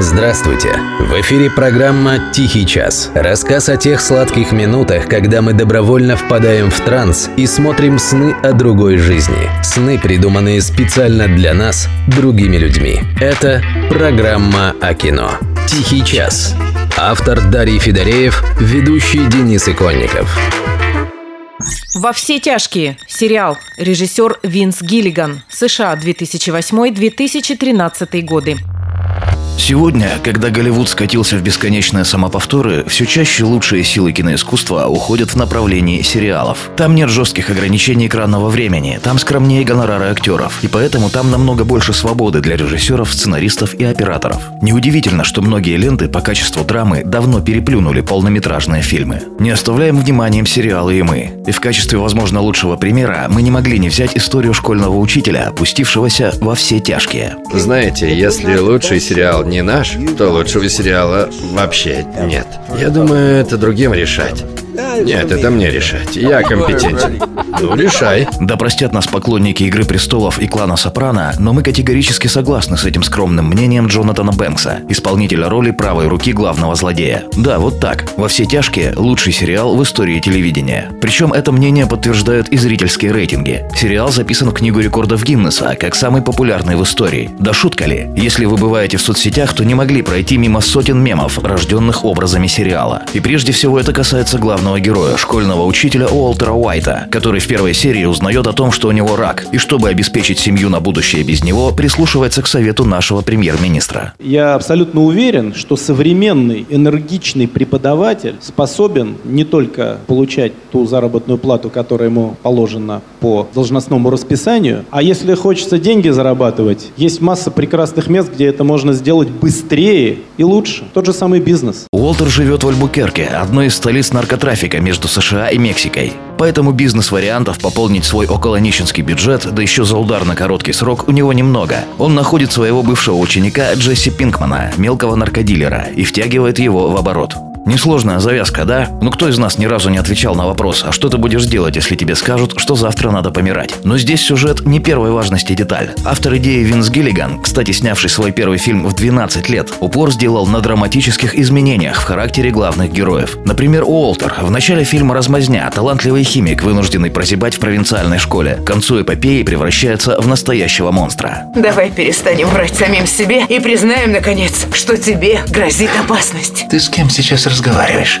Здравствуйте! В эфире программа «Тихий час». Рассказ о тех сладких минутах, когда мы добровольно впадаем в транс и смотрим сны о другой жизни. Сны, придуманные специально для нас, другими людьми. Это программа о кино. «Тихий час». Автор Дарий Федореев, ведущий Денис Иконников. «Во все тяжкие» – сериал. Режиссер Винс Гиллиган. США, 2008-2013 годы. Сегодня, когда Голливуд скатился в бесконечные самоповторы, все чаще лучшие силы киноискусства уходят в направлении сериалов. Там нет жестких ограничений экранного времени, там скромнее гонорары актеров, и поэтому там намного больше свободы для режиссеров, сценаристов и операторов. Неудивительно, что многие ленты по качеству драмы давно переплюнули полнометражные фильмы. Не оставляем вниманием сериалы и мы. И в качестве, возможно, лучшего примера мы не могли не взять историю школьного учителя, опустившегося во все тяжкие. Знаете, если лучший сериал не наш, то лучшего сериала вообще нет. Я думаю, это другим решать. Нет, это мне решать. Я компетентен. Ну, решай. Да простят нас поклонники «Игры престолов» и клана Сопрано, но мы категорически согласны с этим скромным мнением Джонатана Бэнкса, исполнителя роли правой руки главного злодея. Да, вот так. Во все тяжкие – лучший сериал в истории телевидения. Причем это мнение подтверждают и зрительские рейтинги. Сериал записан в Книгу рекордов Гиннесса как самый популярный в истории. Да шутка ли? Если вы бываете в соцсетях, то не могли пройти мимо сотен мемов, рожденных образами сериала. И прежде всего это касается главного героя, школьного учителя Уолтера Уайта, который в первой серии узнает о том, что у него рак, и чтобы обеспечить семью на будущее без него, прислушивается к совету нашего премьер-министра. Я абсолютно уверен, что современный энергичный преподаватель способен не только получать ту заработную плату, которая ему положена по должностному расписанию, а если хочется деньги зарабатывать, есть масса прекрасных мест, где это можно сделать быстрее и лучше. Тот же самый бизнес. Уолтер живет в Альбукерке, одной из столиц наркотрафика между США и Мексикой. Поэтому бизнес-вариантов пополнить свой околонищенский бюджет, да еще за удар на короткий срок, у него немного. Он находит своего бывшего ученика Джесси Пинкмана, мелкого наркодилера, и втягивает его в оборот. Несложная завязка, да? Ну кто из нас ни разу не отвечал на вопрос, а что ты будешь делать, если тебе скажут, что завтра надо помирать? Но здесь сюжет не первой важности деталь. Автор идеи Винс Гиллиган, кстати, снявший свой первый фильм в 12 лет, упор сделал на драматических изменениях в характере главных героев. Например, Уолтер. В начале фильма «Размазня» талантливый химик, вынужденный прозябать в провинциальной школе. К концу эпопеи превращается в настоящего монстра. Давай перестанем врать самим себе и признаем, наконец, что тебе грозит опасность. Ты с кем сейчас разговариваешь?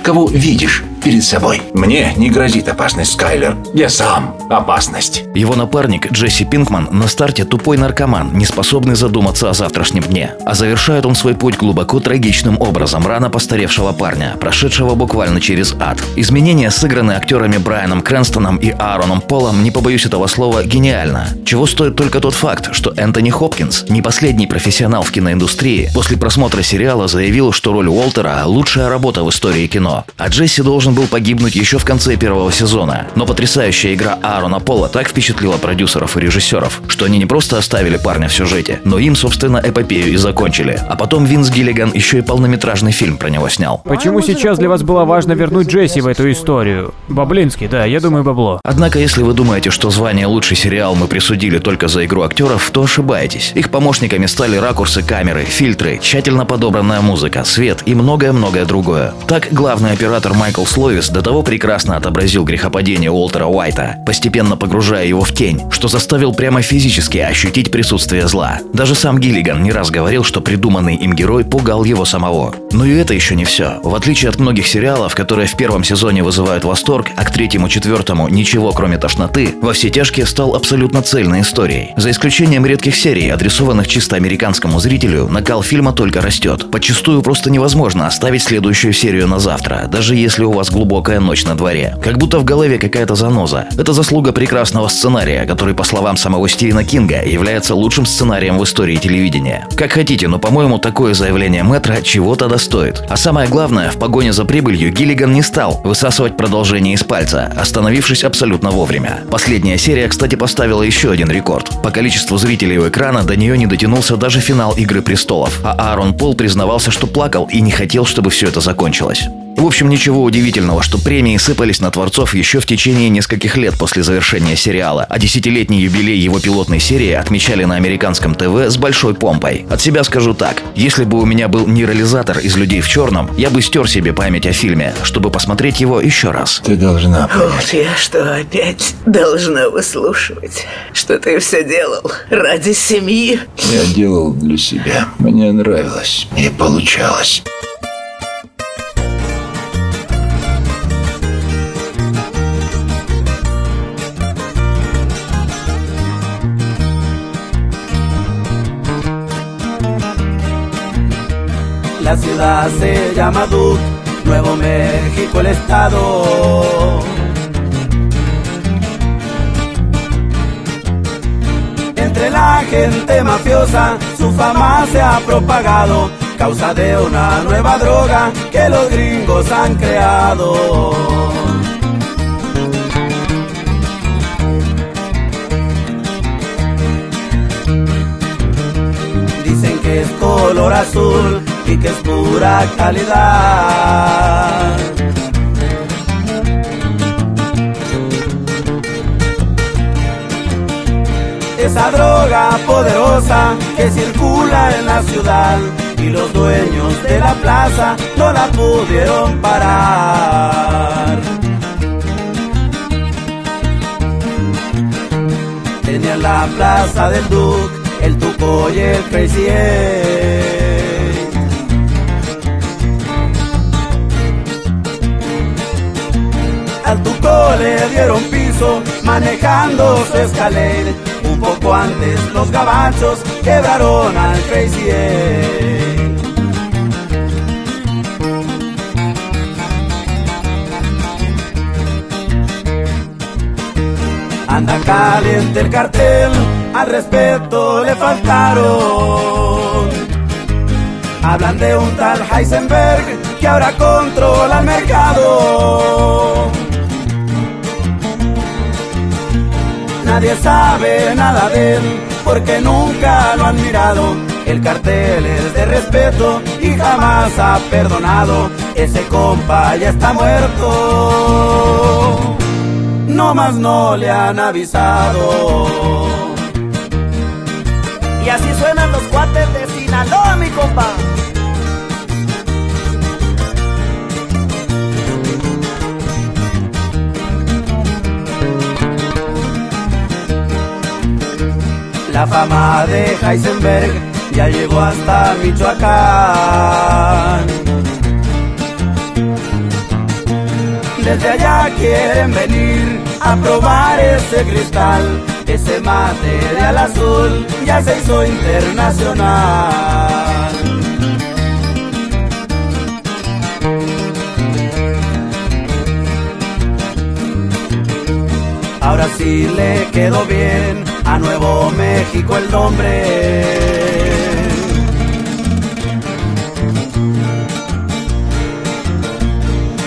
Кого видишь перед собой? Мне не грозит опасность, Скайлер. Я сам опасность. Его напарник Джесси Пинкман на старте тупой наркоман, не способный задуматься о завтрашнем дне. А завершает он свой путь глубоко трагичным образом рано постаревшего парня, прошедшего буквально через ад. Изменения, сыгранные актерами Брайаном Крэнстоном и Аароном Полом, не побоюсь этого слова, гениально. Чего стоит только тот факт, что Энтони Хопкинс, не последний профессионал в киноиндустрии, после просмотра сериала заявил, что роль Уолтера – лучшая работа в истории кино. А Джесси должен был погибнуть еще в конце первого сезона. Но потрясающая игра Аарона Пола так впечатлила продюсеров и режиссеров, что они не просто оставили парня в сюжете, но им, собственно, эпопею и закончили. А потом Винс Гиллиган еще и полнометражный фильм про него снял. Почему сейчас для вас было важно вернуть Джесси в эту историю? Баблинский, да, я думаю, бабло. Однако, если вы думаете, что звание лучший сериал мы присудили только за игру актеров, то ошибаетесь. Их помощниками стали ракурсы камеры, фильтры, тщательно подобранная музыка, свет и многое-многое другое. Так, главный оператор Майкл Слоис до того прекрасно отобразил грехопадение Уолтера Уайта, постепенно погружая его в тень, что заставил прямо физически ощутить присутствие зла. Даже сам Гиллиган не раз говорил, что придуманный им герой пугал его самого. Но и это еще не все. В отличие от многих сериалов, которые в первом сезоне вызывают восторг, а к третьему-четвертому ничего кроме тошноты, во все тяжкие стал абсолютно цельной историей. За исключением редких серий, адресованных чисто американскому зрителю, накал фильма только растет. Подчастую просто невозможно оставить следующую серию на завтра, даже если у вас глубокая ночь на дворе. Как будто в голове какая-то заноза. Это заслуга прекрасного сценария, который, по словам самого Стивена Кинга, является лучшим сценарием в истории телевидения. Как хотите, но, по-моему, такое заявление Мэтра чего-то достоит. А самое главное, в погоне за прибылью Гиллиган не стал высасывать продолжение из пальца, остановившись абсолютно вовремя. Последняя серия, кстати, поставила еще один рекорд. По количеству зрителей у экрана до нее не дотянулся даже финал «Игры престолов», а Аарон Пол признавался, что плакал и не хотел, чтобы все это закончилось. В общем, ничего удивительного, что премии сыпались на творцов еще в течение нескольких лет после завершения сериала, а десятилетний юбилей его пилотной серии отмечали на американском ТВ с большой помпой. От себя скажу так, если бы у меня был нейрализатор из «Людей в черном», я бы стер себе память о фильме, чтобы посмотреть его еще раз. Ты должна понять. Вот я что, опять должна выслушивать, что ты все делал ради семьи? Я делал для себя. Мне нравилось. И получалось. La ciudad se llama Duke, Nuevo México el estado. Entre la gente mafiosa su fama se ha propagado, causa de una nueva droga que los gringos han creado. Dicen que es color azul y que es pura calidad. Esa droga poderosa que circula en la ciudad y los dueños de la plaza no la pudieron parar. Tenían la plaza del Duke, el Tuco y el Crazy Le dieron piso manejando su escalera. Un poco antes los gabachos quebraron al Crazy Eight. Anda caliente el cartel, al respeto le faltaron. Hablan de un tal Heisenberg que ahora controla el mercado. Nadie sabe nada de él porque nunca lo han mirado. El cartel es de respeto y jamás ha perdonado. Ese compa ya está muerto. No más no le han avisado. Y así suenan los cuates de Sinaloa, mi compa. La fama de Heisenberg ya llegó hasta Michoacán. Desde allá quieren venir a probar ese cristal, ese material azul ya se hizo internacional. Ahora sí le quedó bien a Nuevo México el nombre.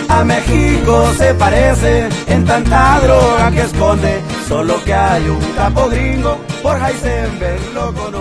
A México se parece en tanta droga que esconde, solo que hay un capo gringo, por Heisenberg lo conoce.